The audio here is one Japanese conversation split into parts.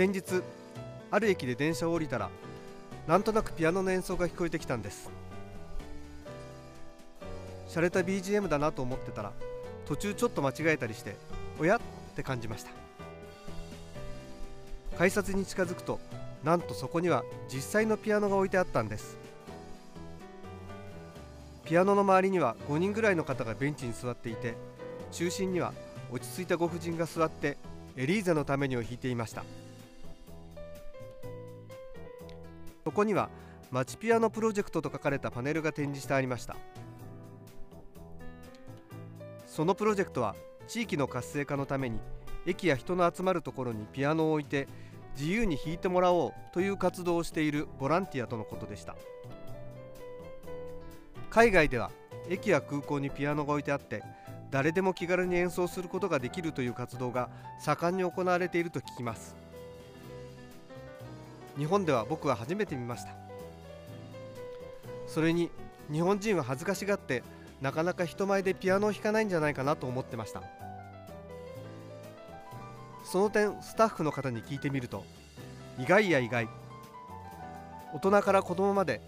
先日ある駅で電車を降りたらなんとなくピアノの演奏が聞こえてきたんです。洒落た BGM だなと思ってたら途中ちょっと間違えたりしておや？って感じました。改札に近づくとなんとそこには実際のピアノが置いてあったんです。ピアノの周りには5人ぐらいの方がベンチに座っていて中心には落ち着いたご婦人が座ってエリーゼのためにを弾いていました。そこには「マチピアノプロジェクト」と書かれたパネルが展示してありました。そのプロジェクトは地域の活性化のために駅や人の集まるところにピアノを置いて自由に弾いてもらおうという活動をしているボランティアとのことでした。海外では駅や空港にピアノが置いてあって誰でも気軽に演奏することができるという活動が盛んに行われていると聞きます。日本では僕は初めて見ました。それに日本人は恥ずかしがってなかなか人前でピアノを弾かないんじゃないかなと思ってました。その点スタッフの方に聞いてみると意外や意外。大人から子供まで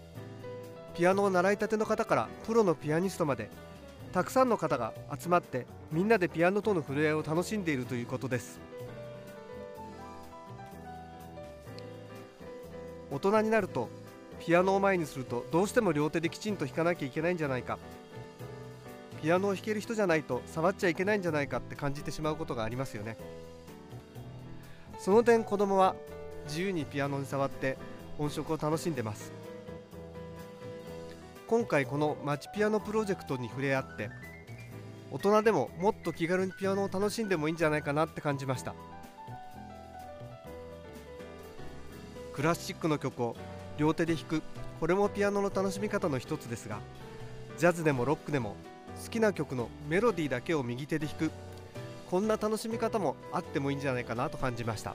ピアノを習いたての方からプロのピアニストまでたくさんの方が集まってみんなでピアノとの触れ合いを楽しんでいるということです。大人になるとピアノを前にするとどうしても両手できちんと弾かなきゃいけないんじゃないか。ピアノを弾ける人じゃないと触っちゃいけないんじゃないかって感じてしまうことがありますよね。その点子供は自由にピアノに触って音色を楽しんでます。今回このマチピアノプロジェクトに触れ合って大人でももっと気軽にピアノを楽しんでもいいんじゃないかなって感じました。クラシックの曲を両手で弾くこれもピアノの楽しみ方の一つですがジャズでもロックでも好きな曲のメロディーだけを右手で弾くこんな楽しみ方もあってもいいんじゃないかなと感じました。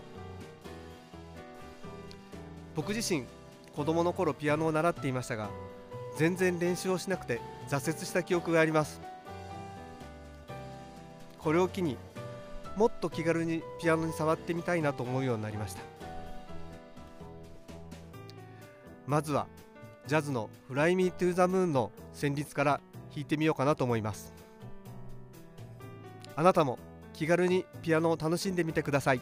僕自身子供の頃ピアノを習っていましたが全然練習をしなくて挫折した記憶があります。これを機にもっと気軽にピアノに触ってみたいなと思うようになりました。まずはジャズの「Fly Me to the Moon」の旋律から弾いてみようかなと思います。あなたも気軽にピアノを楽しんでみてください。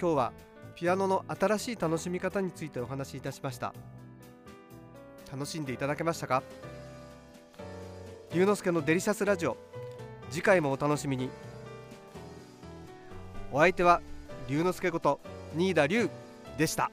今日はピアノの新しい楽しみ方についてお話しいたしました。楽しんでいただけましたか？龍之介のデリシャスラジオ次回もお楽しみにお相手は龍之介こと新田龍でした。